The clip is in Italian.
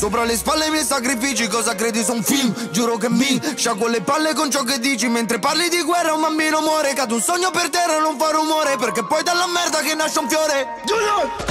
Sopra le spalle i miei sacrifici, cosa credi su un film? Giuro che mi sciacquo le palle con ciò che dici Mentre parli di guerra un bambino muore Cado un sogno per terra, non fa rumore Perché poi dalla merda che nasce un fiore Giulio!